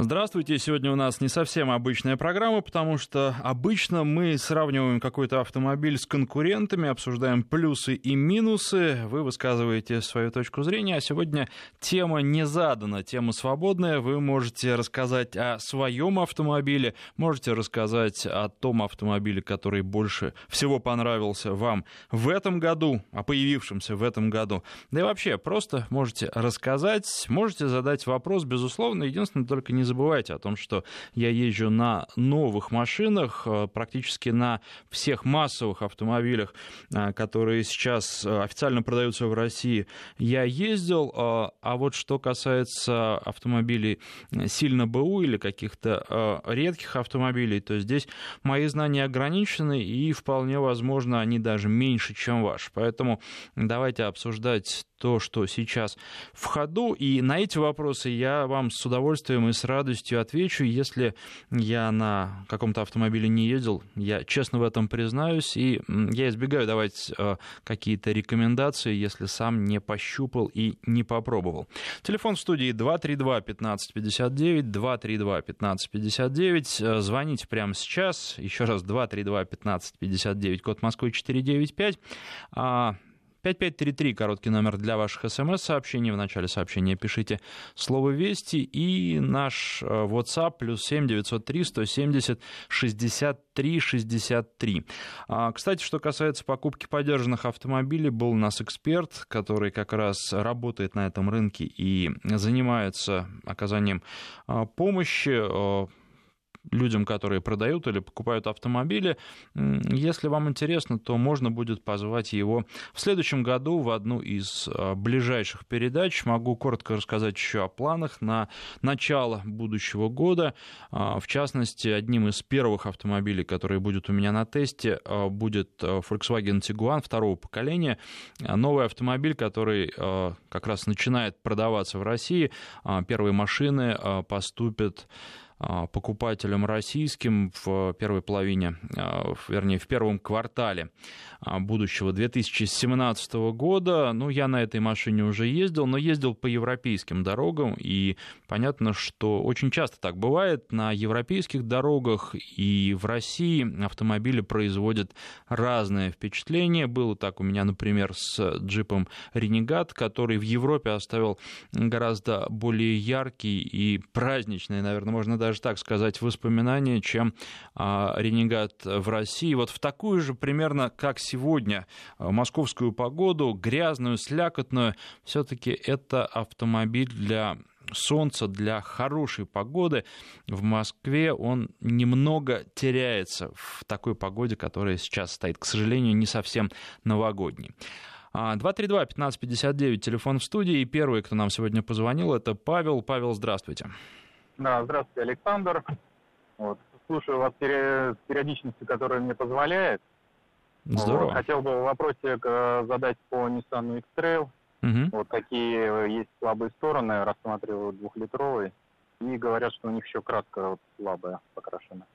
Здравствуйте. Сегодня у нас не совсем обычная программа, потому что обычно мы сравниваем какой-то автомобиль с конкурентами, обсуждаем плюсы и минусы, вы высказываете свою точку зрения, а сегодня тема не задана, тема свободная. Вы можете рассказать о своем автомобиле, можете рассказать о том автомобиле, который больше всего понравился вам в этом году, о появившемся в этом году. Да и вообще, просто можете рассказать, можете задать вопрос, безусловно, единственное, только не забывайте о том, что я езжу на новых машинах, э, практически на всех массовых автомобилях, э, которые сейчас э, официально продаются в России, я ездил. А вот что касается автомобилей сильно БУ или каких-то редких автомобилей, то здесь мои знания ограничены и вполне возможно они даже меньше, чем ваши. Поэтому давайте обсуждать то, что сейчас в ходу. И на эти вопросы я вам с удовольствием и с радостью отвечу. Если я на каком-то автомобиле не ездил, я честно в этом признаюсь. И я избегаю давать э, какие-то рекомендации, если сам не пощупал и не попробовал. Телефон в студии 232-1559, 232-1559. Э, звоните прямо сейчас. Еще раз 232-1559, код Москвы 495. 5533, короткий номер для ваших смс-сообщений. В начале сообщения пишите слово «Вести» и наш э, WhatsApp плюс 7 903 170 63 63. Кстати, что касается покупки поддержанных автомобилей, был у нас эксперт, который как раз работает на этом рынке и занимается оказанием а, помощи э, людям, которые продают или покупают автомобили. Если вам интересно, то можно будет позвать его в следующем году в одну из а, ближайших передач. Могу коротко рассказать еще о планах на начало будущего года. А, в частности, одним из первых автомобилей, которые будет у меня на тесте, а, будет Volkswagen Tiguan второго поколения. Новый автомобиль, который как раз начинает продаваться в России. Первые машины поступят покупателям российским в первой половине, а, вернее, в первом квартале а, будущего 2017 года. Ну, я на этой машине уже ездил, но ездил по европейским дорогам, и понятно, что очень часто так бывает. На европейских дорогах и в России автомобили производят разное впечатление. Было так у меня, например, с джипом Renegade, который в Европе оставил гораздо более яркий и праздничный, наверное, можно даже даже так сказать, воспоминания, чем а, «Ренегат» в России. Вот в такую же примерно, как сегодня, а, московскую погоду, грязную, слякотную, все-таки это автомобиль для солнца, для хорошей погоды в Москве он немного теряется в такой погоде, которая сейчас стоит. К сожалению, не совсем новогодней. 232-1559, а, телефон в студии. И первый, кто нам сегодня позвонил, это Павел. Павел, здравствуйте. Да, здравствуйте, Александр. Вот, слушаю вас с периодичностью, которая мне позволяет. Здорово. Вот, хотел бы вопросик э, задать по Nissan X-Trail. Угу. Вот какие есть слабые стороны, рассматриваю двухлитровый. И говорят, что у них еще краска вот слабая покрашена.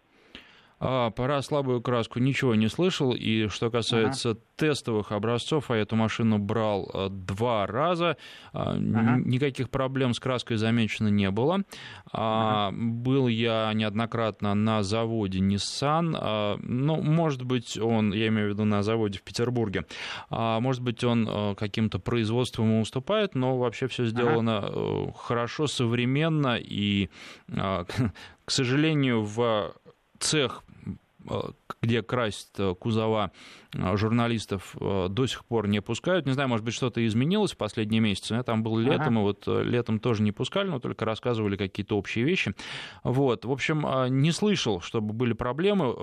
А, про слабую краску ничего не слышал. И что касается uh-huh. тестовых образцов, а эту машину брал а, два раза, uh-huh. никаких проблем с краской замечено не было. Uh-huh. Был я неоднократно на заводе Nissan. Ну, может быть, он, я имею в виду на заводе в Петербурге, может быть, он каким-то производством уступает, но вообще все сделано uh-huh. хорошо, современно и, к сожалению, в цех Э, где красят э, кузова. э, журналистов, до сих пор не пускают. Не знаю, может быть, что-то изменилось в последние месяцы. Я там был летом, ага. и вот летом тоже не пускали, но только рассказывали какие-то общие вещи. Вот. В общем, не слышал, чтобы были проблемы.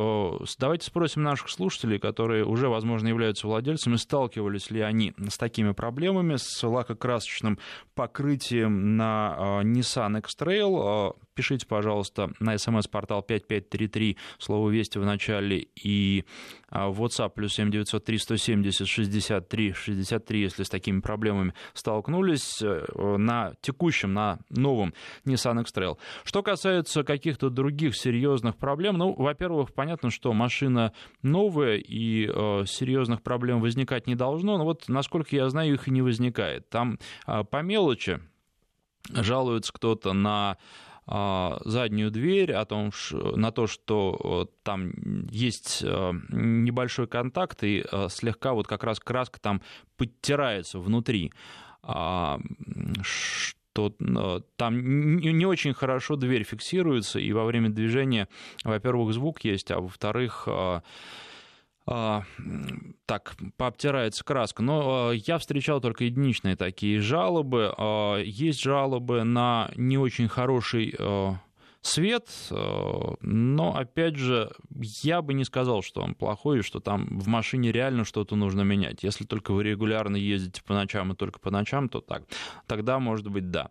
Давайте спросим наших слушателей, которые уже, возможно, являются владельцами, сталкивались ли они с такими проблемами, с лакокрасочным покрытием на Nissan X-Trail пишите, пожалуйста, на смс-портал 5533, слово «Вести» в начале, и а, в WhatsApp плюс 7903 170 63 63, если с такими проблемами столкнулись, э, на текущем, на новом Nissan X-Trail. Что касается каких-то других серьезных проблем, ну, во-первых, понятно, что машина новая, и э, серьезных проблем возникать не должно, но вот, насколько я знаю, их и не возникает. Там э, по мелочи жалуется кто-то на заднюю дверь, о том, на то, что там есть небольшой контакт, и слегка вот как раз краска там подтирается внутри. Что там не очень хорошо дверь фиксируется, и во время движения, во-первых, звук есть, а во-вторых, так, пообтирается краска. Но я встречал только единичные такие жалобы. Есть жалобы на не очень хороший свет, э, но, опять же, я бы не сказал, что он плохой, и что там в машине реально что-то нужно менять. Если только вы регулярно ездите по ночам и только по ночам, то так. Тогда, может быть, да.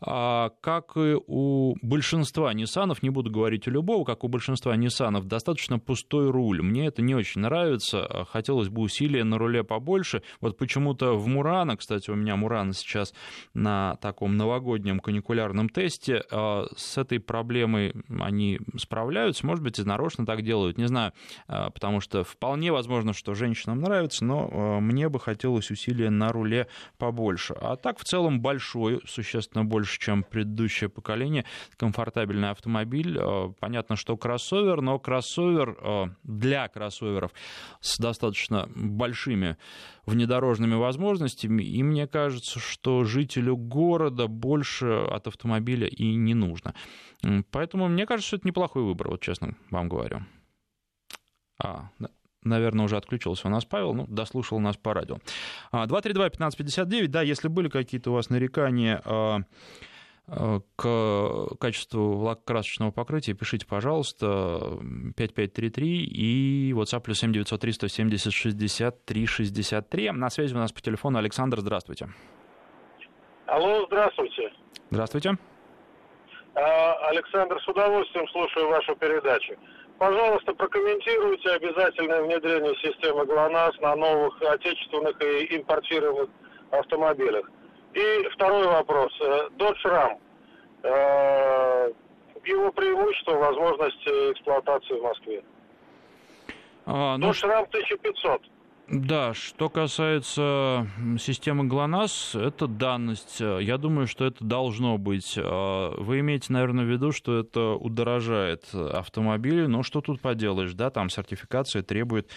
А, как и у большинства Ниссанов, не буду говорить у любого, как у большинства Ниссанов, достаточно пустой руль. Мне это не очень нравится. Хотелось бы усилия на руле побольше. Вот почему-то в Мурана, кстати, у меня Мурана сейчас на таком новогоднем каникулярном тесте, а, с этой проблемой проблемой они справляются, может быть, и нарочно так делают, не знаю, а, потому что вполне возможно, что женщинам нравится, но а, мне бы хотелось усилия на руле побольше. А так, в целом, большой, существенно больше, чем предыдущее поколение, комфортабельный автомобиль. А, понятно, что кроссовер, но кроссовер для кроссоверов с достаточно большими внедорожными возможностями, и мне кажется, что жителю города больше от автомобиля и не нужно. Поэтому мне кажется, что это неплохой выбор, вот честно вам говорю. А, наверное, уже отключился у нас Павел, ну, дослушал нас по радио. 232-1559, а, да, если были какие-то у вас нарекания а, а, к качеству лакокрасочного покрытия, пишите, пожалуйста, 5533 и WhatsApp плюс 7903 170 63 63. На связи у нас по телефону Александр, здравствуйте. Алло, здравствуйте. Здравствуйте. А, Александр, с удовольствием слушаю вашу передачу. Пожалуйста, прокомментируйте обязательное внедрение системы ГЛОНАСС на новых отечественных и импортируемых автомобилях. И второй вопрос. Э, Dodge Ram. Э, его преимущество, возможность эксплуатации в Москве. А, ну... Dodge Ram 1500. Да, что касается системы ГЛОНАСС, это данность. Я думаю, что это должно быть. А, вы имеете, наверное, в виду, что это удорожает автомобили, но что тут поделаешь, да, там сертификация требует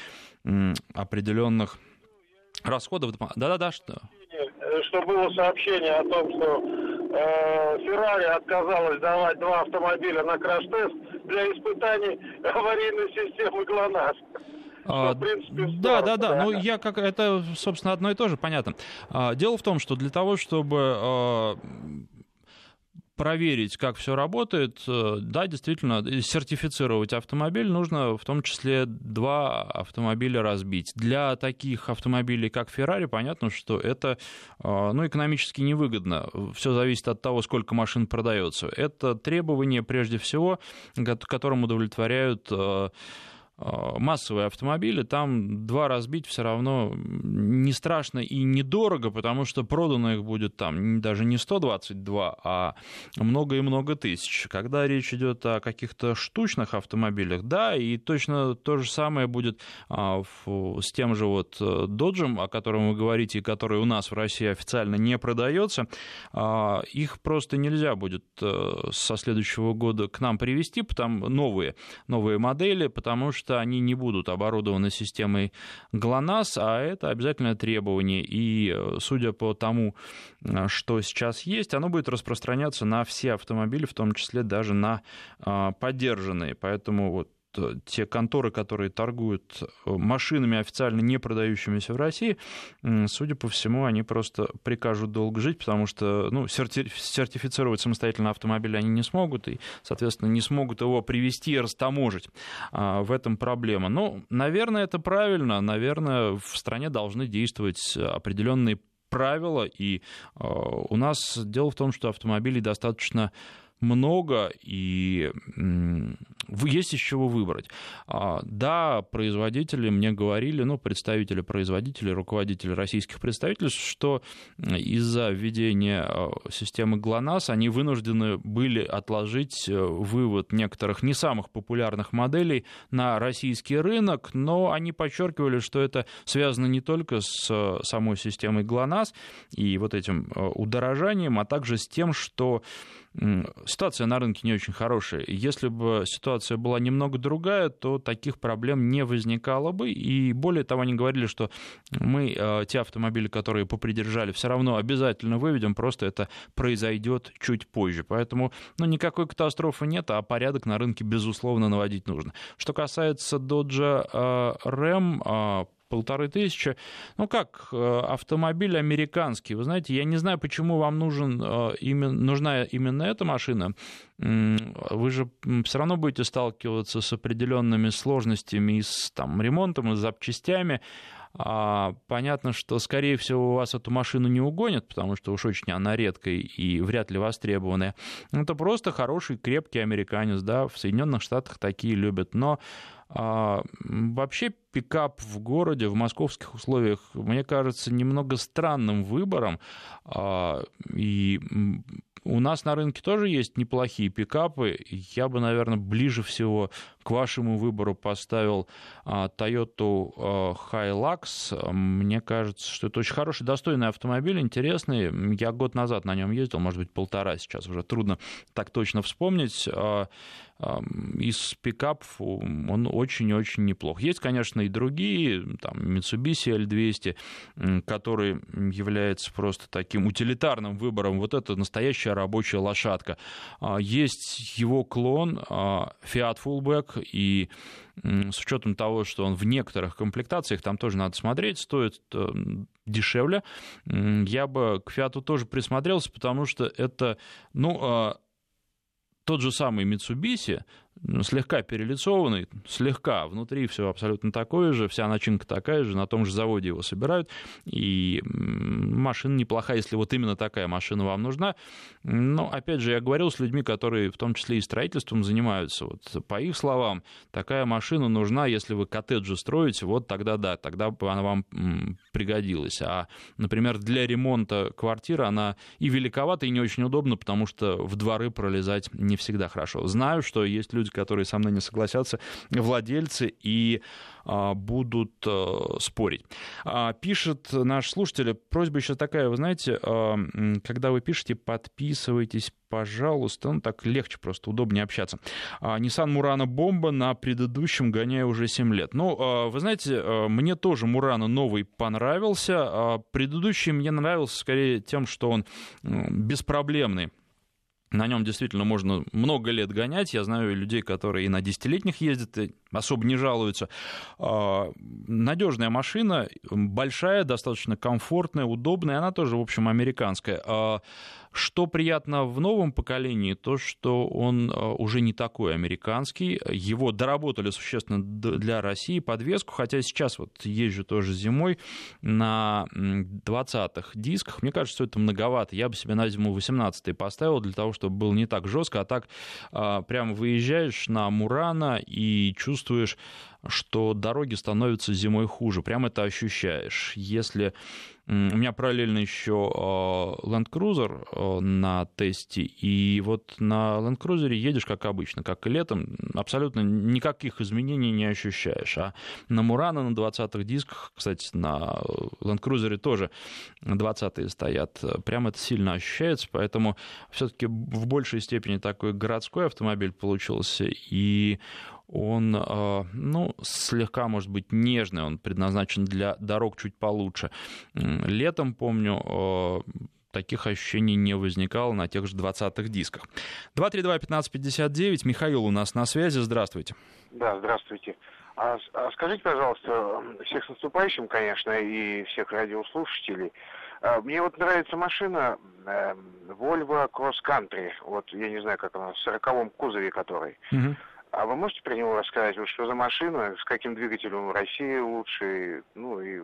определенных расходов. Да-да-да, что? Что было сообщение о том, что э, Феррари отказалась давать два автомобиля на краш-тест для испытаний аварийной системы ГЛОНАСС. А, принципе, да, да, да. Ну, я как это, собственно, одно и то же, понятно. А, дело в том, что для того, чтобы а, проверить, как все работает, э, да, действительно, сертифицировать автомобиль нужно в том числе два автомобиля разбить. Для таких автомобилей, как Ferrari, понятно, что это ну, экономически невыгодно. Все зависит от того, сколько машин продается. Это требование, прежде всего, которым удовлетворяют а, массовые автомобили, там два разбить все равно не страшно и недорого, потому что продано их будет там даже не 122, а много и много тысяч. Когда речь идет о каких-то штучных автомобилях, да, и точно то же самое будет а, с тем же вот э, Доджем, о котором вы говорите, и который у нас в России официально не продается, а, их просто нельзя будет э, со следующего года к нам привезти, потому новые, новые модели, потому что что они не будут оборудованы системой ГЛОНАСС, а это обязательное требование. И э, судя по тому, э, что сейчас есть, оно будет распространяться на все автомобили, в том числе даже на э, поддержанные. Поэтому вот те конторы, которые торгуют э, машинами, официально не продающимися в России, судя по всему, они просто прикажут долго жить, потому что ну, сертифицировать самостоятельно автомобиль они не смогут, и, соответственно, не смогут его привести и растаможить. А, в этом проблема. Ну, наверное, это правильно. Наверное, в стране должны действовать определенные правила, и э, у нас дело в том, что автомобилей достаточно много, и есть из чего выбрать. А, да, производители мне говорили, ну, представители производителей, руководители российских представительств, что из-за введения а, системы ГЛОНАСС они вынуждены были отложить э, вывод некоторых не самых популярных моделей на российский рынок, но они подчеркивали, что это связано не только с э, самой системой ГЛОНАСС и вот этим э, удорожанием, а также с тем, что ситуация на рынке не очень хорошая. Если бы ситуация была немного другая, то таких проблем не возникало бы. И более того, они говорили, что мы э, те автомобили, которые попридержали, все равно обязательно выведем, просто это произойдет чуть позже. Поэтому ну, никакой катастрофы нет, а порядок на рынке, безусловно, наводить нужно. Что касается Dodge э, Ram, э, полторы тысячи. Ну как, э, автомобиль американский. Вы знаете, я не знаю, почему вам нужен, э, именно, нужна именно эта машина. Вы же все равно будете сталкиваться с определенными сложностями и с там, ремонтом, и с запчастями. А, понятно, что, скорее всего, у вас эту машину не угонят, потому что уж очень она редкая и вряд ли востребованная. Это просто хороший, крепкий американец, да, в Соединенных Штатах такие любят. Но а, вообще пикап в городе, в московских условиях, мне кажется, немного странным выбором. А, и у нас на рынке тоже есть неплохие пикапы. Я бы, наверное, ближе всего к вашему выбору поставил а, Toyota а, Hilux. Мне кажется, что это очень хороший, достойный автомобиль, интересный. Я год назад на нем ездил, может быть, полтора сейчас уже трудно так точно вспомнить а, из пикапов он очень-очень неплох. Есть, конечно, и другие, там, Mitsubishi L200, который является просто таким утилитарным выбором. Вот это настоящая рабочая лошадка. Есть его клон Fiat Fullback, и с учетом того, что он в некоторых комплектациях, там тоже надо смотреть, стоит э, дешевле, я бы к Фиату тоже присмотрелся, потому что это, ну, а, тот же самый Mitsubishi, слегка перелицованный, слегка, внутри все абсолютно такое же, вся начинка такая же, на том же заводе его собирают, и машина неплохая, если вот именно такая машина вам нужна. Но, опять же, я говорил с людьми, которые в том числе и строительством занимаются, вот по их словам, такая машина нужна, если вы коттеджи строите, вот тогда да, тогда она вам пригодилась. А, например, для ремонта квартиры она и великовата, и не очень удобна, потому что в дворы пролезать не всегда хорошо. Знаю, что есть люди, которые со мной не согласятся, владельцы и а, будут а, спорить. А, пишет наш слушатель, просьба еще такая, вы знаете, а, когда вы пишете, подписывайтесь, пожалуйста, ну так легче, просто удобнее общаться. Nissan Murano бомба на предыдущем гоняю уже 7 лет. Ну, вы знаете, а, мне тоже Murano новый понравился, предыдущий мне нравился скорее тем, что он беспроблемный на нем действительно можно много лет гонять. Я знаю людей, которые и на десятилетних ездят, и особо не жалуются. А, Надежная машина, большая, достаточно комфортная, удобная. Она тоже, в общем, американская. Что приятно в новом поколении, то, что он э, уже не такой американский. Его доработали существенно для России подвеску, хотя сейчас вот езжу тоже зимой на 20-х дисках. Мне кажется, что это многовато. Я бы себе на зиму 18-й поставил для того, чтобы было не так жестко, а так а, прямо выезжаешь на Мурана и чувствуешь что дороги становятся зимой хуже. Прям это ощущаешь. Если у меня параллельно еще а, Land Cruiser а, на тесте, и вот на Land Cruiser едешь как обычно, как и летом, абсолютно никаких изменений не ощущаешь. А на Мурана на 20-х дисках, кстати, на Land Cruiser тоже 20-е стоят, прям это сильно ощущается, поэтому все-таки в большей степени такой городской автомобиль получился, и он, а, ну, слегка, может быть, нежный, он предназначен для дорог чуть получше. Летом, помню, а, таких ощущений не возникало на тех же 20-х дисках. 232-1559, Михаил у нас на связи, здравствуйте. Да, здравствуйте. А, а скажите, пожалуйста, всех с наступающим, конечно, и всех радиослушателей, а, мне вот нравится машина э, Volvo Cross Country, вот я не знаю, как она, в сороковом кузове которой. Угу. А вы можете про него рассказать, вот что за машина, с каким двигателем в России лучше, ну и,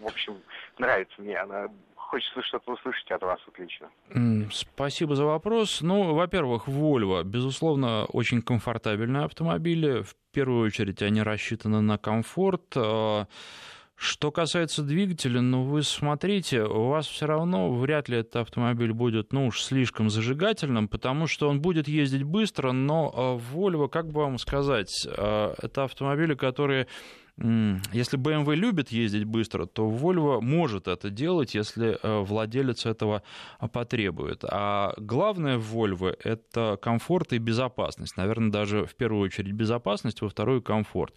в общем, нравится мне она. Хочется что-то услышать от вас отлично. Спасибо за вопрос. Ну, во-первых, Volvo, безусловно, очень комфортабельные автомобили. В первую очередь они рассчитаны на комфорт. Что касается двигателя, ну вы смотрите, у вас все равно вряд ли этот автомобиль будет, ну уж слишком зажигательным, потому что он будет ездить быстро, но а, Volvo, как бы вам сказать, а, это автомобили, которые если BMW любит ездить быстро, то Volvo может это делать, если э, владелец этого потребует. А главное в Volvo — это комфорт и безопасность. Наверное, даже в первую очередь безопасность, во вторую — комфорт.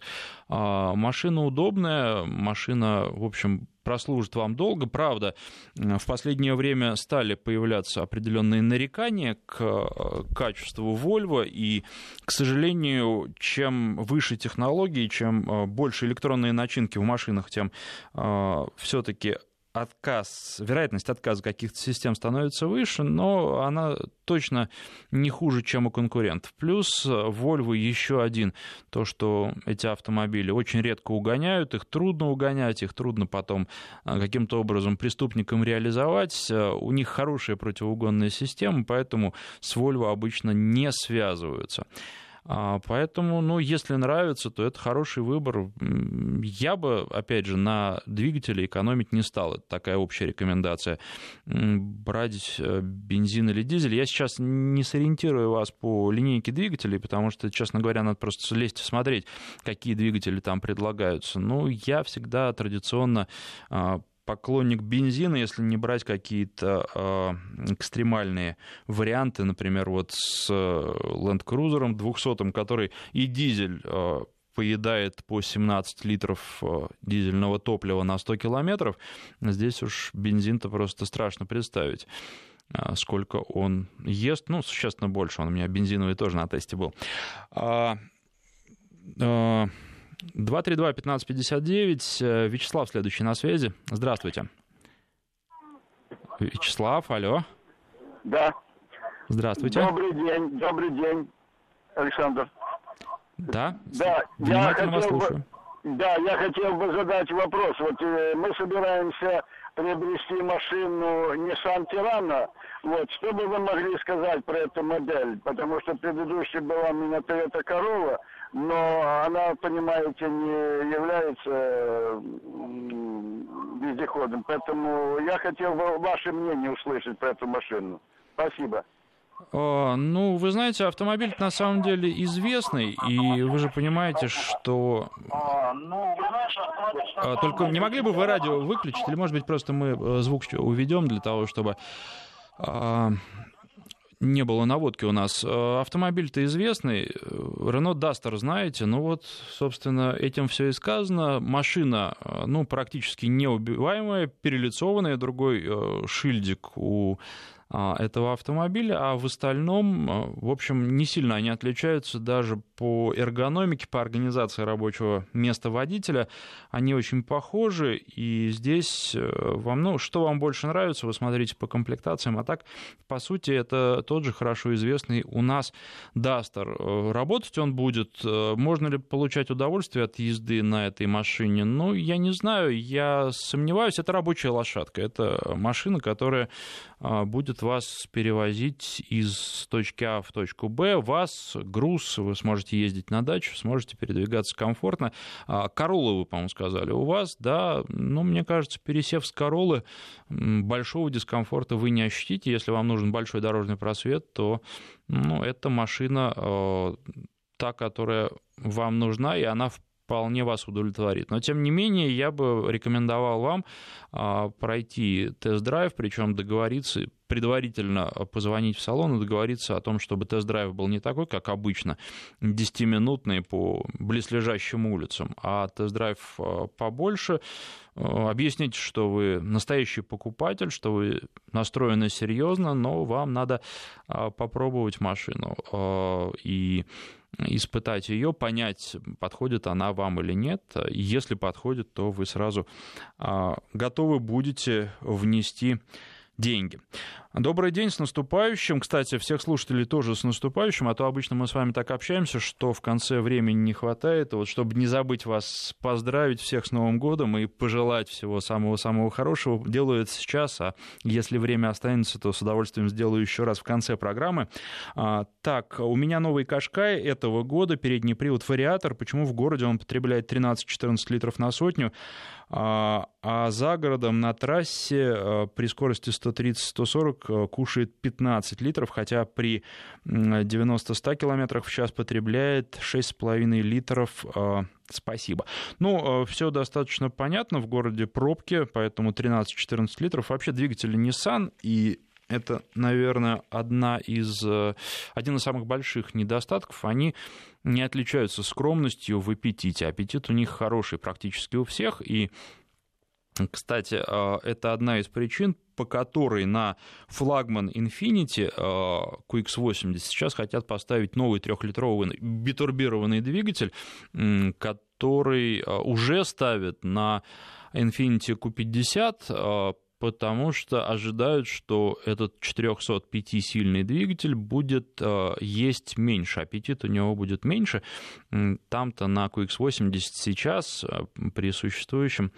А, машина удобная, машина, в общем, прослужит вам долго. Правда, в последнее время стали появляться определенные нарекания к э, качеству Volvo, и, к сожалению, чем выше технологии, чем э, больше электронные начинки в машинах, тем э, все-таки отказ, вероятность отказа каких-то систем становится выше, но она точно не хуже, чем у конкурентов. Плюс Volvo еще один, то, что эти автомобили очень редко угоняют, их трудно угонять, их трудно потом а, каким-то образом преступникам реализовать. У них хорошая противоугонная система, поэтому с Volvo обычно не связываются. А, поэтому, ну, если нравится, то это хороший выбор. Я бы, опять же, на двигателе экономить не стал. Это такая общая рекомендация. Брать э, бензин или дизель. Я сейчас не сориентирую вас по линейке двигателей, потому что, честно говоря, надо просто лезть и смотреть, какие двигатели там предлагаются. Ну, я всегда традиционно а, поклонник бензина, если не брать какие-то э, экстремальные варианты, например, вот с э, Land Cruiser 200, который и дизель э, поедает по 17 литров э, дизельного топлива на 100 километров, здесь уж бензин-то просто страшно представить сколько он ест. Ну, существенно больше. Он у меня бензиновый тоже на тесте был. А, а, 232-1559. Э, Вячеслав следующий на связи. Здравствуйте. Вячеслав, алло. Да. Здравствуйте. Добрый день, добрый день, Александр. Да, да внимательно вас слушаю. Бы, да, я хотел бы задать вопрос. Вот э, мы собираемся приобрести машину Nissan Tirana. Вот, что бы вы могли сказать про эту модель? Потому что предыдущая была у меня Toyota Corolla но она, понимаете, не является вездеходом. Поэтому я хотел ваше мнение услышать про эту машину. Спасибо. Ну, вы знаете, автомобиль на самом деле известный, и вы же понимаете, что... А, только не могли бы вы радио выключить, или, может быть, просто мы э, звук уведем для того, чтобы а, не было наводки у нас. Э, автомобиль-то известный, Renault Duster знаете, ну вот, собственно, этим все и сказано. Машина, э, ну, практически неубиваемая, перелицованная, другой э, шильдик у этого автомобиля, а в остальном, а, в общем, не сильно они отличаются даже по эргономике, по организации рабочего места водителя. Они очень похожи, и здесь э, вам, ну, что вам больше нравится, вы смотрите по комплектациям, а так, по сути, это тот же хорошо известный у нас Duster. Э, работать он будет, э, можно ли получать удовольствие от езды на этой машине? Ну, я не знаю, я сомневаюсь, это рабочая лошадка, это машина, которая а, вас перевозить из точки А в точку Б, вас, груз, вы сможете ездить на дачу, сможете передвигаться комфортно. А, Короллы вы, по-моему, сказали, у вас, да, ну, мне кажется, пересев с Короллы, большого дискомфорта вы не ощутите. Если вам нужен большой дорожный просвет, то, ну, эта машина а, та, которая вам нужна, и она в вполне вас удовлетворит. Но, тем не менее, я бы рекомендовал вам а, пройти тест-драйв, причем договориться, предварительно позвонить в салон и договориться о том, чтобы тест-драйв был не такой, как обычно, 10-минутный по близлежащим улицам, а тест-драйв а, побольше, а, объяснить, что вы настоящий покупатель, что вы настроены серьезно, но вам надо попробовать машину. И испытать ее, понять, подходит она вам или нет. Если подходит, то вы сразу а, готовы будете внести деньги. Добрый день, с наступающим. Кстати, всех слушателей тоже с наступающим, а то обычно мы с вами так общаемся, что в конце времени не хватает. Вот чтобы не забыть вас поздравить всех с Новым годом и пожелать всего самого-самого хорошего, делаю это сейчас, а если время останется, то с удовольствием сделаю еще раз в конце программы. А, так, у меня новый Кашкай этого года, передний привод вариатор. Почему в городе он потребляет 13-14 литров на сотню? А, а за городом на трассе а, при скорости 130-140 40 кушает 15 литров, хотя при 90-100 км в час потребляет 6,5 литров Спасибо. Ну, все достаточно понятно. В городе пробки, поэтому 13-14 литров. Вообще двигатели Nissan, и это, наверное, одна из, э, один из самых больших недостатков. Они не отличаются скромностью в аппетите. Аппетит у них хороший практически у всех. И, кстати, э, это одна из причин, по которой на флагман Infiniti э, QX80 сейчас хотят поставить новый трехлитровый битурбированный двигатель, который уже ставят на Infiniti Q50 потому что ожидают, что этот 405-сильный двигатель будет э, есть меньше, аппетит у него будет меньше. Там-то на QX80 сейчас э, при существующем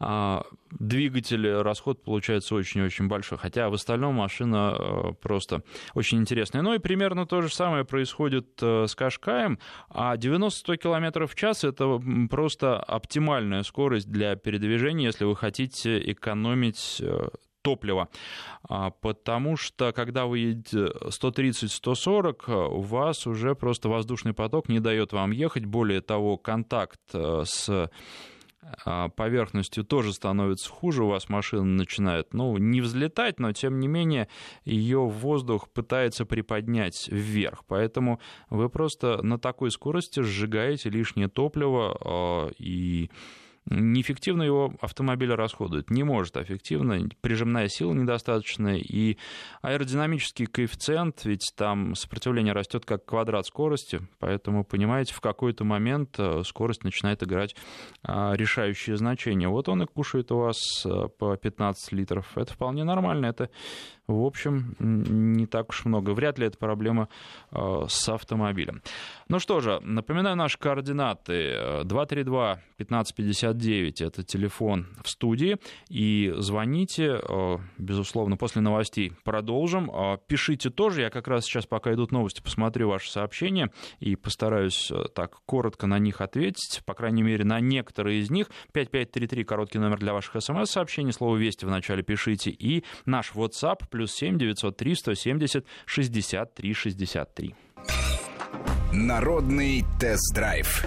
двигатель, расход получается очень-очень большой. Хотя в остальном машина э, просто очень интересная. Ну и примерно то же самое происходит э, с Кашкаем. А 90-100 км в час — это просто оптимальная скорость для передвижения, если вы хотите экономить э, топлива, а, потому что когда вы едете 130-140, у вас уже просто воздушный поток не дает вам ехать. Более того, контакт с а, поверхностью тоже становится хуже, у вас машина начинает, ну, не взлетать, но тем не менее ее воздух пытается приподнять вверх, поэтому вы просто на такой скорости сжигаете лишнее топливо а, и неэффективно его автомобиль расходует. Не может эффективно, прижимная сила недостаточная, и аэродинамический коэффициент, ведь там сопротивление растет как квадрат скорости, поэтому, понимаете, в какой-то момент э, скорость начинает играть а, решающее значение. Вот он и кушает у вас э, по 15 литров. Это вполне нормально, это в общем, не так уж много. Вряд ли это проблема э, с автомобилем. Ну что же, напоминаю наши координаты. 232-1559 — это телефон в студии. И звоните, э, безусловно, после новостей продолжим. Э, пишите тоже. Я как раз сейчас, пока идут новости, посмотрю ваши сообщения и постараюсь так коротко на них ответить. По крайней мере, на некоторые из них. 5533 — короткий номер для ваших смс-сообщений. Слово «Вести» вначале пишите. И наш WhatsApp — плюс 7 903 170 63 63. Народный тест-драйв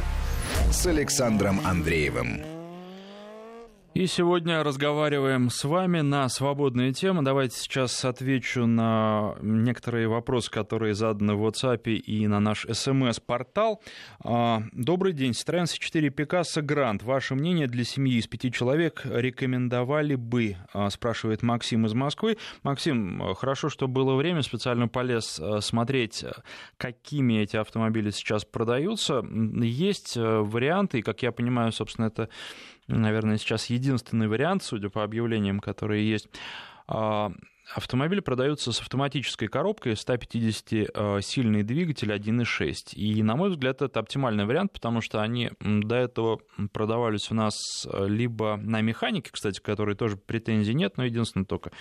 с Александром Андреевым. И сегодня разговариваем с вами на свободные темы. Давайте сейчас отвечу на некоторые вопросы, которые заданы в WhatsApp и на наш смс-портал. А, добрый день. Citroёn C4 Picasso Grand. Ваше мнение для семьи из пяти человек рекомендовали бы? А, спрашивает Максим из Москвы. Максим, хорошо, что было время. Специально полез а, смотреть, какими эти автомобили сейчас продаются. Есть варианты, и, как я понимаю, собственно, это наверное, сейчас единственный вариант, судя по объявлениям, которые есть. А, автомобили продаются с автоматической коробкой 150-сильный э, двигатель 1.6. И, на мой взгляд, это оптимальный вариант, потому что они до этого продавались у нас э, либо на механике, кстати, которой тоже претензий нет, но единственное только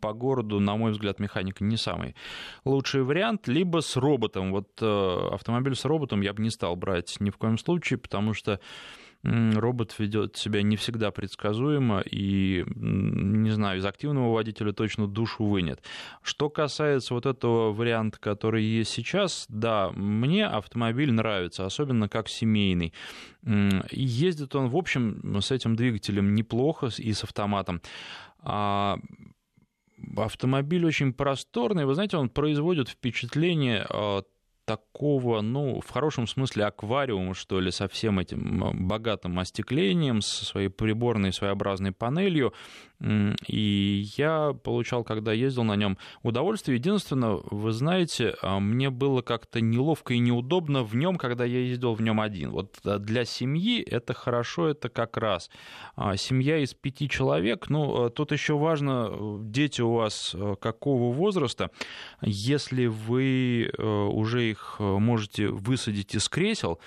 по городу, на мой взгляд, механика не самый лучший вариант, либо с роботом. Вот э, автомобиль с роботом я бы не стал брать ни в коем случае, потому что робот ведет себя не всегда предсказуемо и, не знаю, из активного водителя точно душу вынет. Что касается вот этого варианта, который есть сейчас, да, мне автомобиль нравится, особенно как семейный. Ездит он, в общем, с этим двигателем неплохо и с автоматом. А автомобиль очень просторный, вы знаете, он производит впечатление а, такого, ну, в хорошем смысле аквариума, что ли, со всем этим богатым остеклением, со своей приборной своеобразной панелью. И я получал, когда ездил на нем, удовольствие. Единственное, вы знаете, а, мне было как-то неловко и неудобно в нем, когда я ездил в нем один. Вот а, для семьи это хорошо, это как раз. А, семья из пяти человек, ну, тут еще важно, э, дети у вас э, какого возраста. Если вы э, уже их можете высадить из кресел,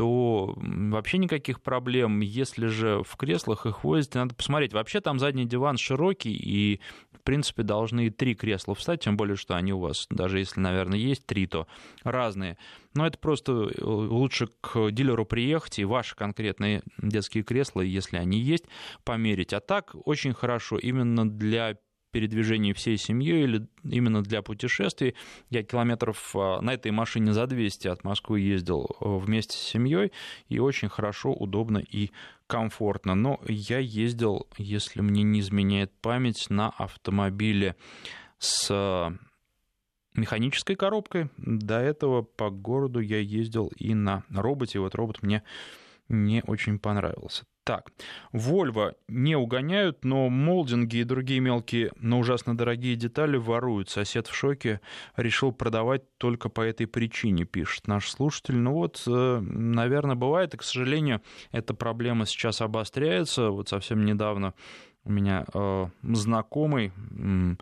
то вообще никаких проблем. Если же в креслах их возите, надо посмотреть. Вообще там задний диван широкий, и, в принципе, должны три кресла встать, тем более, что они у вас, даже если, наверное, есть три, то разные. Но это просто э, лучше к дилеру приехать и ваши конкретные детские кресла, если они есть, померить. А так очень хорошо именно для передвижении всей семьей или именно для путешествий. Я километров а, на этой машине за 200 от Москвы ездил э, вместе с семьей, и очень хорошо, удобно и комфортно. Но я ездил, если мне не изменяет память, на автомобиле с механической коробкой. До этого по городу я ездил и на роботе. Вот робот мне не очень понравился. Так, Volvo не угоняют, но молдинги и другие мелкие, но ужасно дорогие детали воруют. Сосед в шоке решил продавать только по этой причине, пишет наш слушатель. Ну вот, э, наверное, бывает, и, к сожалению, эта проблема сейчас обостряется. Вот совсем недавно у меня э, знакомый а,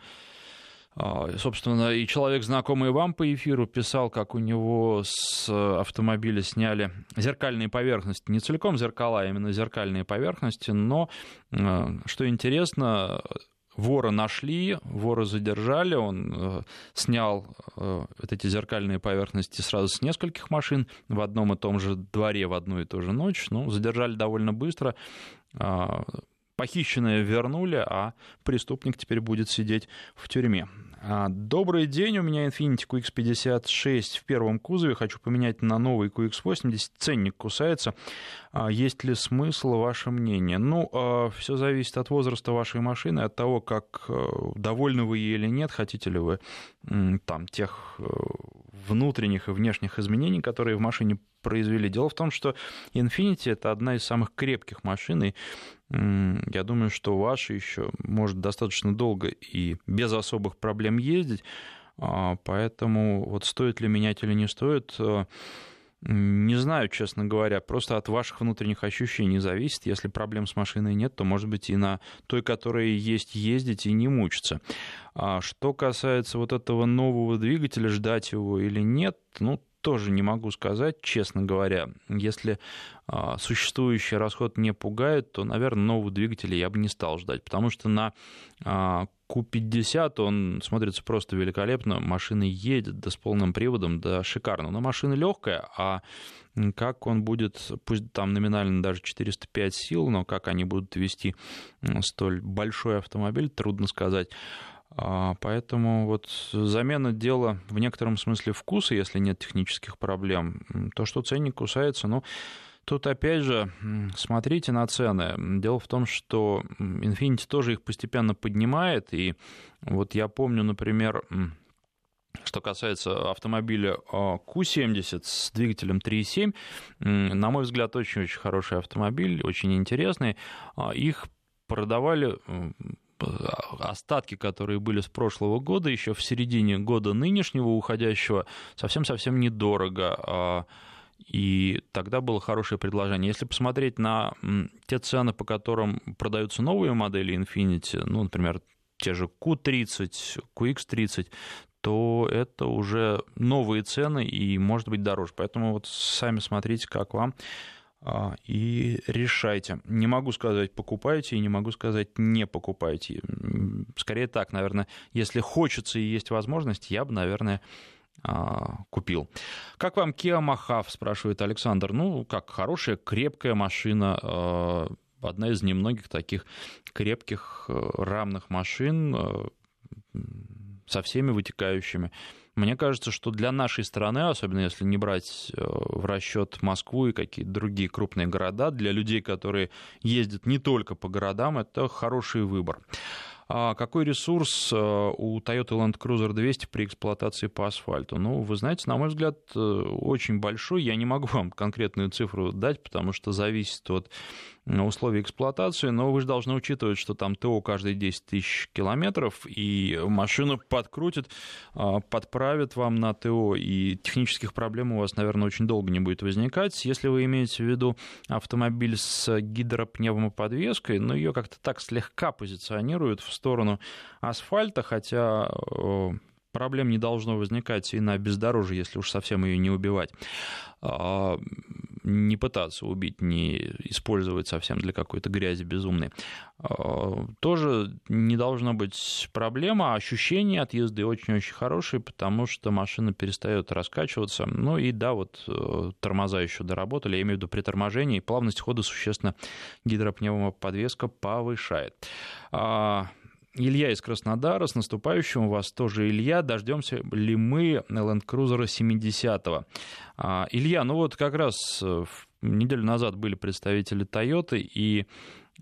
собственно, и человек, знакомый вам по эфиру, писал, как у него с автомобиля сняли зеркальные поверхности, не целиком зеркала, а именно зеркальные поверхности, но, а, что интересно, вора нашли, вора задержали, он э, снял э, вот эти зеркальные поверхности сразу с нескольких машин в одном и том же дворе в одну и ту же ночь, ну, задержали довольно быстро, а, похищенное вернули, а преступник теперь будет сидеть в тюрьме. А, добрый день, у меня Infiniti QX56 в первом кузове, хочу поменять на новый QX80, ценник кусается, есть ли смысл, ваше мнение? Ну, а, все зависит от возраста вашей машины, от того, как э, довольны вы ей или нет, хотите ли вы там тех э, внутренних и внешних изменений, которые в машине произвели. Дело в том, что Infiniti это одна из самых крепких машин, и я думаю, что ваша еще может достаточно долго и без особых проблем ездить, а, поэтому вот стоит ли менять или не стоит, э, не знаю, честно говоря, просто от ваших внутренних ощущений зависит. Если проблем с машиной нет, то, может быть, и на той, которая есть, ездить и не мучиться. А что касается вот этого нового двигателя, ждать его или нет, ну, тоже не могу сказать, честно говоря. Если а, существующий расход не пугает, то, наверное, нового двигателя я бы не стал ждать, потому что на а, Q50 он смотрится просто великолепно, машина едет, да с полным приводом, да шикарно. Но машина легкая, а как он будет, пусть там номинально даже 405 сил, но как они будут вести столь большой автомобиль, трудно сказать. А, поэтому вот замена дела в некотором смысле вкуса, если нет технических проблем. То, что ценник кусается, ну, Тут опять же, смотрите на цены. Дело в том, что Infinity тоже их постепенно поднимает. И вот я помню, например, что касается автомобиля Q70 с двигателем 3.7, на мой взгляд, очень-очень хороший автомобиль, очень интересный. А, их продавали остатки, которые были с прошлого года, еще в середине года нынешнего уходящего, совсем-совсем недорого. А, и тогда было хорошее предложение. Если посмотреть на те цены, по которым продаются новые модели Infiniti, ну, например, те же Q30, QX30, то это уже новые цены и может быть дороже. Поэтому вот сами смотрите, как вам. А, и решайте. Не могу сказать покупайте и не могу сказать не покупайте. Скорее так, наверное, если хочется и есть возможность, я бы, наверное, а, купил. Как вам Kia Mahav, спрашивает Александр. Ну, как хорошая, крепкая машина, а, одна из немногих таких крепких рамных машин со всеми вытекающими. Мне кажется, что для нашей страны, особенно если не брать э, в расчет Москву и какие-то другие крупные города, для людей, которые ездят не только по городам, это хороший выбор. А какой ресурс э, у Toyota Land Cruiser 200 при эксплуатации по асфальту? Ну, вы знаете, на мой взгляд, э, очень большой. Я не могу вам конкретную цифру дать, потому что зависит от условий эксплуатации, но вы же должны учитывать, что там ТО каждые 10 тысяч километров, и машину подкрутит, а, подправит вам на ТО, и технических проблем у вас, наверное, очень долго не будет возникать. Если вы имеете в виду автомобиль с гидропневмоподвеской, ну, ее как-то так слегка позиционируют в сторону асфальта, хотя проблем не должно возникать и на бездорожье, если уж совсем ее не убивать. А, не пытаться убить, не использовать совсем для какой-то грязи безумной. А, тоже не должно быть проблема. Ощущения от езды очень-очень хорошие, потому что машина перестает раскачиваться. Ну и да, вот э, тормоза еще доработали, я имею в виду при торможении, плавность хода существенно гидропневмоподвеска повышает. Илья из Краснодара, с наступающим вас тоже, Илья. Дождемся ли мы Land Cruiser 70-го? Илья, ну вот как раз неделю назад были представители Toyota, и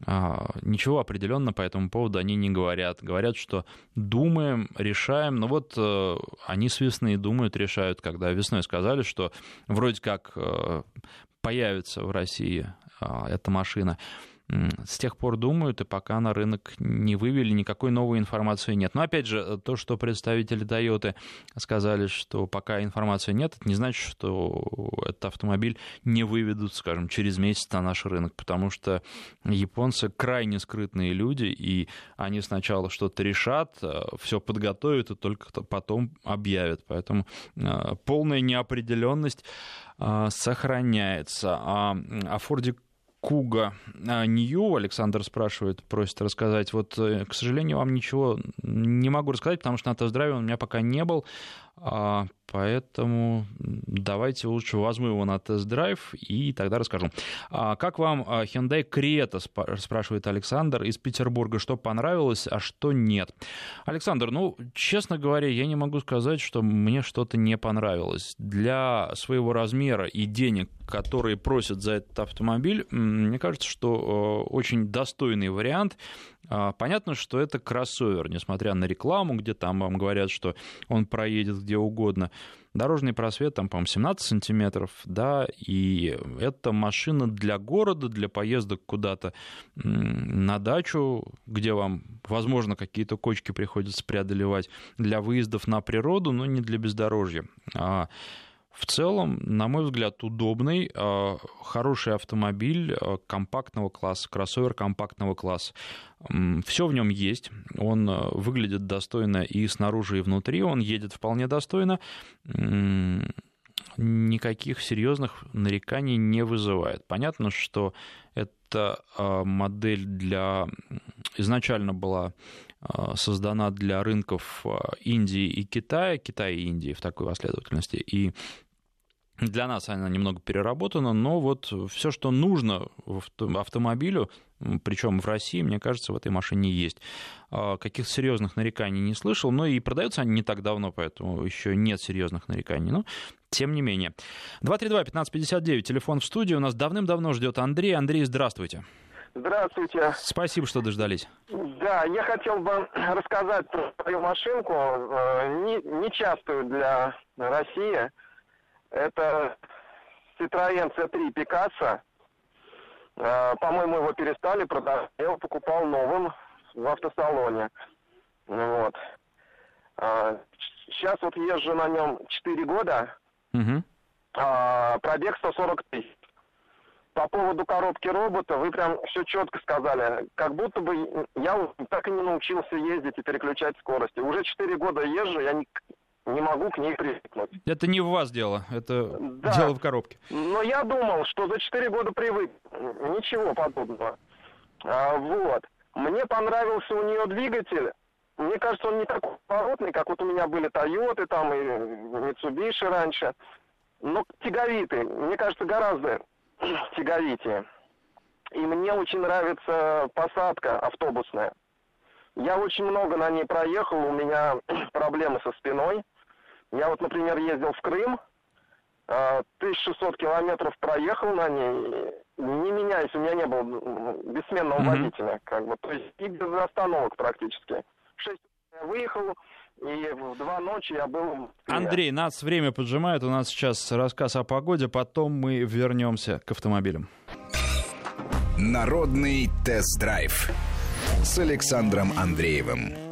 а, ничего определенно по этому поводу они не говорят. Говорят, что думаем, решаем. Но вот э, они с весны думают, решают, когда весной сказали, что вроде как э, появится в России а, эта машина с тех пор думают, и пока на рынок не вывели, никакой новой информации нет. Но опять же, то, что представители Toyota сказали, что пока информации нет, это не значит, что этот автомобиль не выведут, скажем, через месяц на наш рынок, потому что японцы крайне скрытные люди, и они сначала что-то решат, э, все подготовят и только потом объявят. Поэтому э, полная неопределенность э, сохраняется. А о Форде Куга Нью, Александр спрашивает, просит рассказать. Вот, э, к сожалению, вам ничего не могу рассказать, потому что на тест-драйве он у меня пока не был. А, поэтому давайте лучше возьму его на тест-драйв и тогда расскажу. А как вам а, Hyundai Creta, спрашивает Александр из Петербурга, что понравилось, а что нет? Александр, ну, честно говоря, я не могу сказать, что мне что-то не понравилось. Для своего размера и денег, которые просят за этот автомобиль, мне кажется, что очень достойный вариант. А, понятно, что это кроссовер, несмотря на рекламу, где там вам говорят, что он проедет где угодно. Дорожный просвет там, по-моему, 17 сантиметров, да, и это машина для города, для поездок куда-то на дачу, где вам, возможно, какие-то кочки приходится преодолевать, для выездов на природу, но не для бездорожья. В целом, на мой взгляд, удобный, а, хороший автомобиль а, компактного класса, кроссовер компактного класса. Все в нем есть, он а, выглядит достойно и снаружи, и внутри, он едет вполне достойно, никаких серьезных нареканий не вызывает. Понятно, что эта модель для изначально была создана для рынков Индии и Китая, Китая и Индии в такой последовательности, и для нас она немного переработана, но вот все, что нужно автомобилю, причем в России, мне кажется, в этой машине есть. А, каких-то серьезных нареканий не слышал, но и продаются они не так давно, поэтому еще нет серьезных нареканий. Но тем не менее. 232-1559, телефон в студии. У нас давным-давно ждет Андрей. Андрей, здравствуйте. Здравствуйте. Спасибо, что дождались. Да, я хотел бы рассказать про свою машинку, э, не, нечастую для России. Это Citroёn C3 Picasso. Э, по-моему, его перестали продавать. Я его покупал новым в автосалоне. Вот. Сейчас э, вот езжу на нем 4 года. Угу. Пробег 140 тысяч. По поводу коробки робота вы прям все четко сказали. Как будто бы я так и не научился ездить и переключать скорости. Уже 4 года езжу, я не могу к ней привыкнуть. Это не в вас дело, это да. дело в коробке. Но я думал, что за 4 года привык. Ничего подобного. А, вот. Мне понравился у нее двигатель. Мне кажется, он не такой поворотный, как вот у меня были Тойоты там и Mitsubishi раньше. Но тяговитый. Мне кажется, гораздо тяговитее. И мне очень нравится посадка автобусная. Я очень много на ней проехал, у меня проблемы со спиной. Я вот, например, ездил в Крым, 1600 а, километров проехал на ней, не меняясь, у меня не было бессменного mm-hmm. водителя, как бы, то есть и без остановок практически. В 6 я выехал, и в два ночи я был... Андрей, нас время поджимает, у нас сейчас рассказ о погоде, потом мы вернемся к автомобилям. Народный тест-драйв с Александром Андреевым.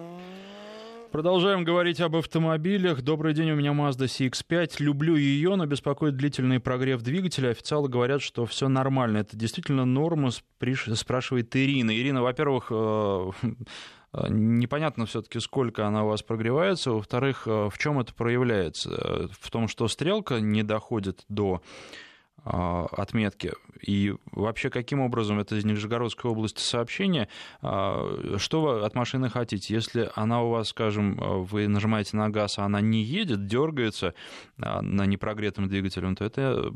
Продолжаем говорить об автомобилях. Добрый день, у меня Mazda CX-5. Люблю ее, но беспокоит длительный прогрев двигателя. Официалы говорят, что все нормально. Это действительно норма, спрашивает Ирина. Ирина, во-первых, э, непонятно все-таки, сколько она у вас прогревается. Во-вторых, э, в чем это проявляется? В том, что стрелка не доходит до отметки. И вообще, каким образом это из Нижегородской области сообщение? А, что вы от машины хотите? Если она у вас, скажем, вы нажимаете на газ, а она не едет, дергается а, на непрогретом двигателем, то это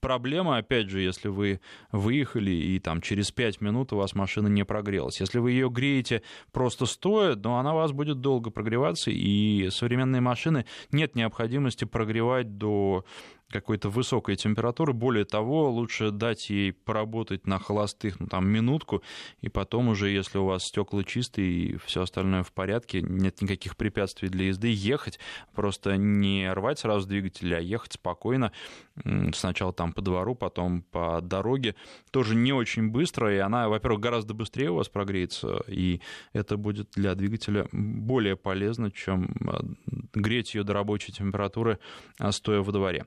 проблема, опять же, если вы выехали и там через 5 минут у вас машина не прогрелась. Если вы ее греете просто стоя, но она у вас будет долго прогреваться, и современные машины нет необходимости прогревать до какой-то высокой температуры. Более того, лучше дать ей поработать на холостых, ну, там, минутку, и потом уже, если у вас стекла чистые и все остальное в порядке, нет никаких препятствий для езды, ехать, просто не рвать сразу двигатель, а ехать спокойно, сначала там по двору, потом по дороге, тоже не очень быстро, и она, во-первых, гораздо быстрее у вас прогреется, и это будет для двигателя более полезно, чем а, греть ее до рабочей температуры, а, стоя во дворе.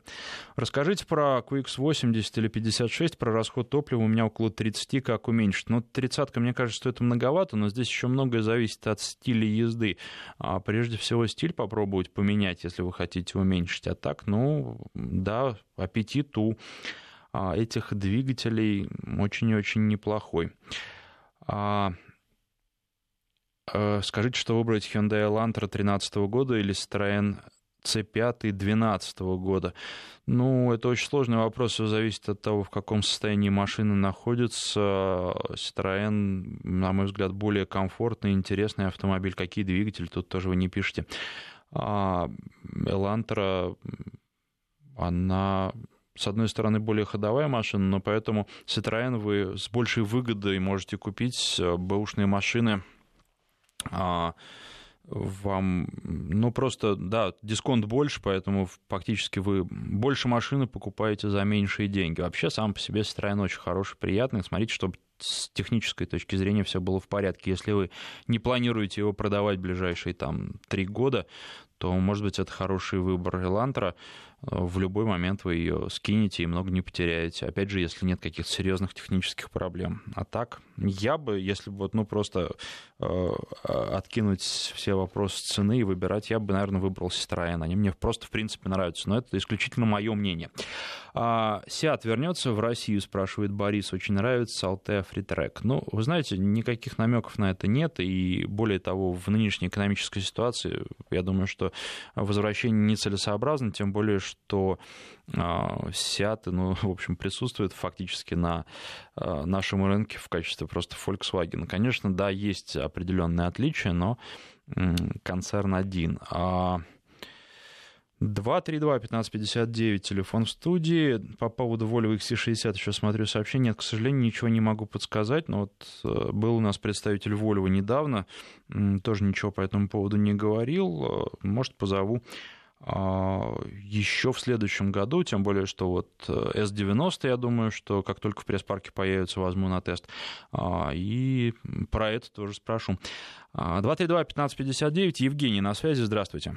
Расскажите про QX80 или 56, про расход топлива. У меня около 30, как уменьшить. Ну, 30 мне кажется, что это многовато, но здесь еще многое зависит от стиля езды. А прежде всего, стиль попробовать поменять, если вы хотите уменьшить. А так, ну, да, аппетит у а, этих двигателей очень и очень неплохой. А, э, скажите, что выбрать Hyundai Elantra 2013 года или Citroёn C5 2012 года? Ну, это очень сложный вопрос, все зависит от того, в каком состоянии машина находится. Citroёn, на мой взгляд, более комфортный, интересный автомобиль. Какие двигатели, тут тоже вы не пишете. А Elantra, она с одной стороны, более ходовая машина, но поэтому Citroёn вы с большей выгодой можете купить бэушные машины, а, вам, ну просто, да, дисконт больше, поэтому фактически вы больше машины покупаете за меньшие деньги. Вообще, сам по себе Citroёn очень хороший, приятный. Смотрите, чтобы с технической точки зрения все было в порядке. Если вы не планируете его продавать в ближайшие там три года, то, может быть, это хороший выбор Элантра. В любой момент вы ее скинете и много не потеряете. Опять же, если нет каких-то серьезных технических проблем. А так, я бы, если бы вот, ну, просто э, откинуть все вопросы цены и выбирать, я бы, наверное, выбрал Citroёn. Они мне просто, в принципе, нравятся. Но это исключительно мое мнение. А, Сиат вернется в Россию, спрашивает Борис. Очень нравится Altea Freetrack. Ну, вы знаете, никаких намеков на это нет. И более того, в нынешней экономической ситуации, я думаю, что возвращение нецелесообразно, тем более, что Сиаты, а, ну, в общем, присутствует фактически на а, нашем рынке в качестве просто Volkswagen. Конечно, да, есть определенные отличия, но концерн один. 232-1559, телефон в студии. По поводу Volvo XC60 еще смотрю сообщение. Нет, к сожалению, ничего не могу подсказать. Но вот э, был у нас представитель Volvo недавно, тоже ничего по этому поводу не говорил. Э, может, позову а, еще в следующем году, тем более, что вот S90, э, я думаю, что как только в пресс-парке появится, возьму на тест. А, и про это тоже спрошу. 232-1559, Евгений на связи, здравствуйте.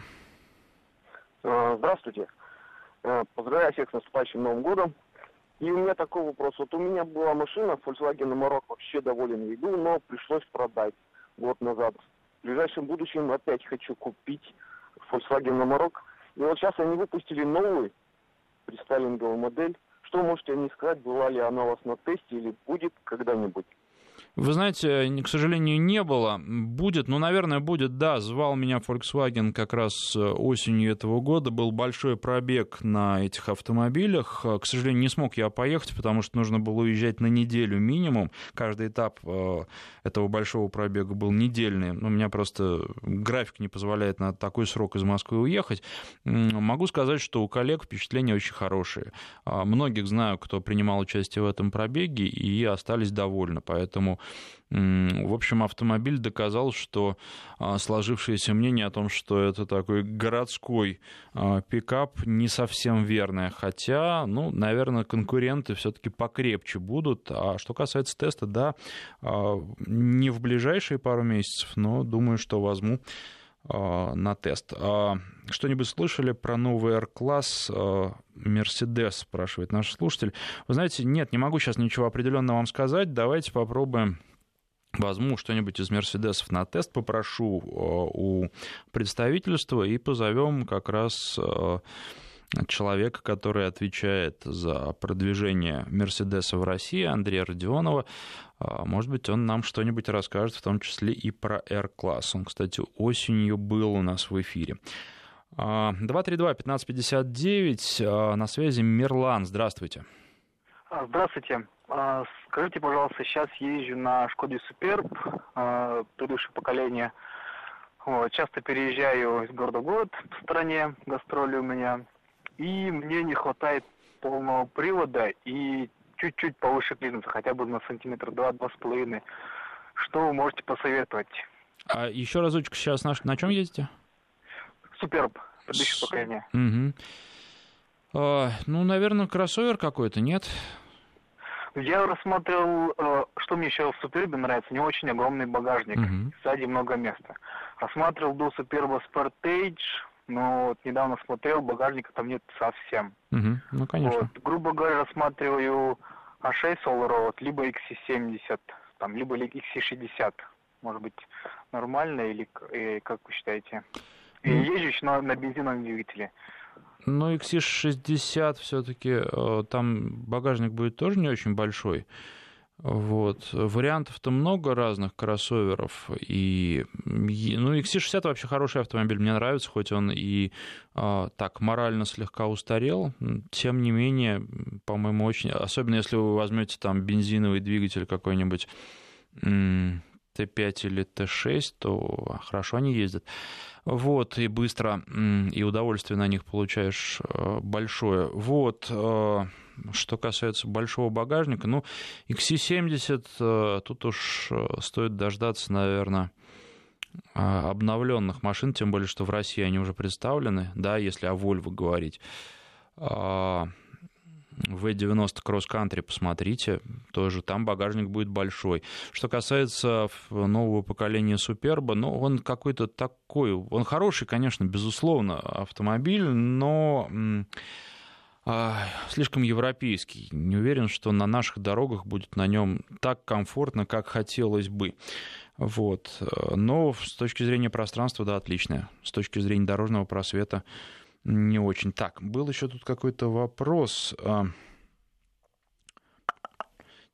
Здравствуйте. Поздравляю всех с наступающим Новым годом. И у меня такой вопрос. Вот у меня была машина Volkswagen Amarok, вообще доволен ей был, но пришлось продать год назад. В ближайшем будущем опять хочу купить Volkswagen Amarok. И вот сейчас они выпустили новую престайлинговую модель. Что можете о ней сказать? Была ли она у вас на тесте или будет когда-нибудь? Вы знаете, к сожалению, не было. Будет, ну, наверное, будет, да. Звал меня Volkswagen как раз э, осенью этого года. Был большой пробег на этих автомобилях. Э, к сожалению, не смог я поехать, потому что нужно было уезжать на неделю минимум. Каждый этап э, этого большого пробега был недельный. У меня просто график не позволяет на такой срок из Москвы уехать. Могу сказать, что у коллег впечатления очень хорошие. А, многих знаю, кто принимал участие в этом пробеге и остались довольны. Поэтому в общем, автомобиль доказал, что а, сложившееся мнение о том, что это такой городской а, пикап, не совсем верное. Хотя, ну, наверное, конкуренты все-таки покрепче будут. А что касается теста, да, а, не в ближайшие пару месяцев, но думаю, что возьму на тест. Что-нибудь слышали про новый R-класс Mercedes, спрашивает наш слушатель. Вы знаете, нет, не могу сейчас ничего определенного вам сказать. Давайте попробуем возьму что-нибудь из Мерседесов на тест, попрошу у представительства и позовем как раз человека, который отвечает за продвижение Мерседеса в России, Андрея Родионова. А, может быть, он нам что-нибудь расскажет, в том числе и про R-класс. Он, кстати, осенью был у нас в эфире. 232-1559, а, на связи Мирлан, здравствуйте. Здравствуйте. Скажите, пожалуйста, сейчас езжу на Шкоде Суперб, предыдущее поколение. Часто переезжаю из города в город в стране, гастроли у меня и мне не хватает полного привода и чуть-чуть повыше клиренса, хотя бы на сантиметр два-два с половиной. Что вы можете посоветовать? А еще разочек сейчас на, на чем ездите? Суперб, предыдущее поколение. Угу. А, ну, наверное, кроссовер какой-то, нет? Я рассмотрел, э, что мне еще в Супербе нравится, не очень огромный багажник, угу. сзади много места. Рассматривал до Суперба Sportage, но вот недавно смотрел, багажника там нет совсем. Угу, ну, конечно. Вот, грубо говоря, рассматриваю А6 Solar Road, либо XC70, там, либо XC60. Может быть, нормально или э, как вы считаете? И ну, езжу на, на бензиновом двигателе. Ну, XC60 все-таки, э, там багажник будет тоже не очень большой. Вот. Вариантов-то много разных кроссоверов. И, ну, XC60 вообще хороший автомобиль, мне нравится, хоть он и а, так морально слегка устарел. Тем не менее, по-моему, очень... Особенно если вы возьмете там бензиновый двигатель какой-нибудь Т5 или Т6, то хорошо они ездят. Вот, и быстро, и удовольствие на них получаешь э, большое. Вот, э, что касается большого багажника, ну, XC70, э, тут уж стоит дождаться, наверное, обновленных машин, тем более, что в России они уже представлены, да, если о Volvo говорить. А, V90 Cross Country посмотрите, тоже там багажник будет большой. Что касается нового поколения Суперба, ну, он какой-то такой, он хороший, конечно, безусловно, автомобиль, но а, слишком европейский. Не уверен, что на наших дорогах будет на нем так комфортно, как хотелось бы. Вот. Но с точки зрения пространства, да, отличное. С точки зрения дорожного просвета не очень. Так, был еще тут какой-то вопрос.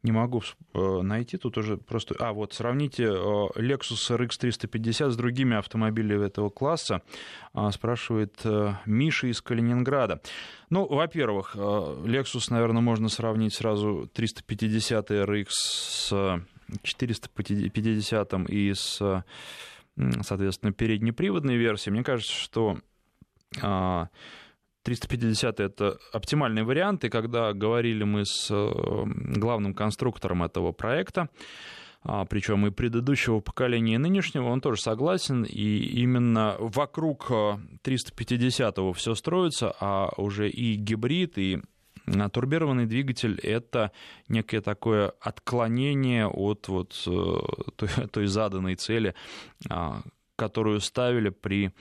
А, не могу э, найти, тут уже просто... А, вот, сравните э, Lexus RX 350 с другими автомобилями этого класса, а, спрашивает э, Миша из Калининграда. Ну, во-первых, Lexus, наверное, можно сравнить сразу 350 RX с 450 и с, соответственно, переднеприводной версией. Мне кажется, что 350 это оптимальный вариант, и когда говорили мы с э, главным конструктором этого проекта, а, причем и предыдущего поколения, и нынешнего, он тоже согласен, и именно вокруг 350-го э, все строится, а уже и гибрид, и турбированный двигатель — это некое такое отклонение от вот э, той, той заданной цели, а, которую ставили при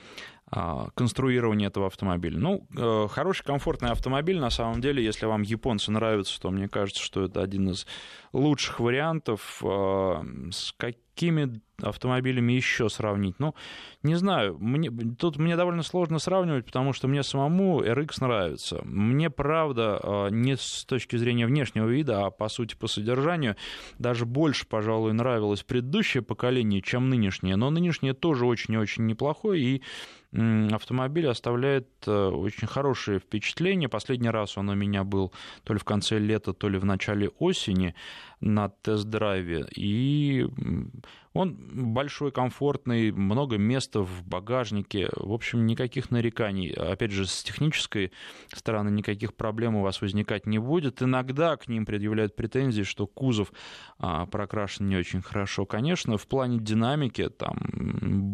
конструирования этого автомобиля. Ну, э, хороший, комфортный автомобиль, на самом деле, если вам японцы нравятся, то мне кажется, что это один из лучших вариантов. А, с какими автомобилями еще сравнить? Ну, не знаю, мне, тут мне довольно сложно сравнивать, потому что мне самому RX нравится. Мне, правда, а, не с точки зрения внешнего вида, а по сути по содержанию, даже больше, пожалуй, нравилось предыдущее поколение, чем нынешнее. Но нынешнее тоже очень и очень неплохое, и автомобиль оставляет э, очень хорошее впечатление. Последний раз он у меня был то ли в конце лета, то ли в начале осени на тест-драйве. И он большой, комфортный, много места в багажнике. В общем, никаких нареканий. Опять же, с технической стороны никаких проблем у вас возникать не будет. Иногда к ним предъявляют претензии, что кузов а, прокрашен не очень хорошо. Конечно, в плане динамики там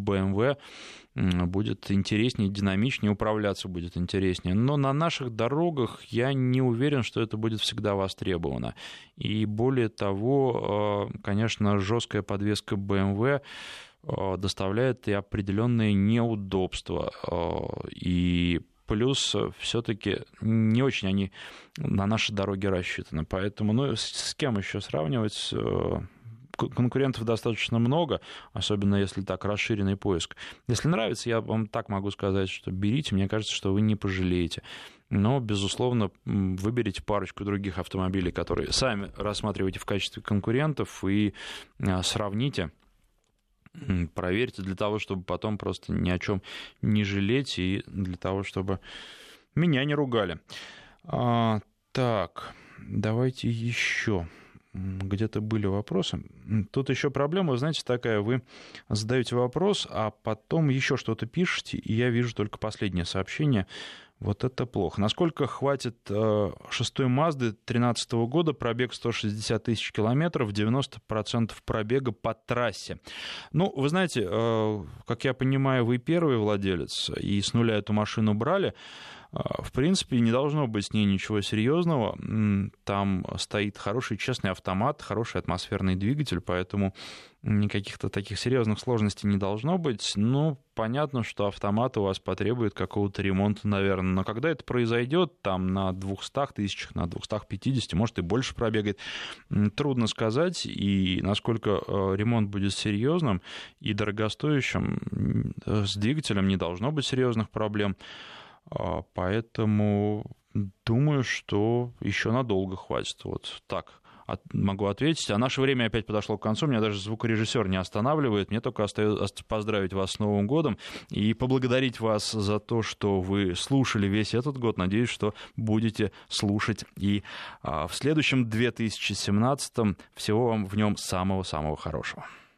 BMW будет интереснее, динамичнее, управляться будет интереснее. Но на наших дорогах я не уверен, что это будет всегда востребовано. И более того, э, конечно, жесткая подвеска BMW э, доставляет и определенные неудобства. Э, и плюс все-таки не очень они на наши дороги рассчитаны. Поэтому, ну, с кем еще сравнивать? Конкурентов достаточно много, особенно если так расширенный поиск. Если нравится, я вам так могу сказать, что берите, мне кажется, что вы не пожалеете. но, безусловно, выберите парочку других автомобилей, которые сами рассматриваете в качестве конкурентов и а, сравните проверьте для того, чтобы потом просто ни о чем не жалеть и для того, чтобы меня не ругали. А, так, давайте еще где-то были вопросы. Тут еще проблема, знаете, такая, вы задаете вопрос, а потом еще что-то пишете, и я вижу только последнее сообщение. Вот это плохо. Насколько хватит э, шестой Мазды 2013 года, пробег 160 тысяч километров, 90% пробега по трассе? Ну, вы знаете, э, как я понимаю, вы первый владелец, и с нуля эту машину брали. А, в принципе, не должно быть с ней ничего серьезного. Там стоит хороший честный автомат, хороший атмосферный двигатель, поэтому никаких-то таких серьезных сложностей не должно быть. Ну, понятно, что автомат у вас потребует какого-то ремонта, наверное. Но когда это произойдет, там на 200 тысячах, на 250, может и больше пробегает, трудно сказать. И насколько э, ремонт будет серьезным и дорогостоящим, с двигателем не должно быть серьезных проблем. А, поэтому думаю, что еще надолго хватит. Вот так могу ответить. А наше время опять подошло к концу. Меня даже звукорежиссер не останавливает. Мне только остается поздравить вас с Новым годом и поблагодарить вас за то, что вы слушали весь этот год. Надеюсь, что будете слушать и а, в следующем 2017 всего вам в нем самого-самого хорошего.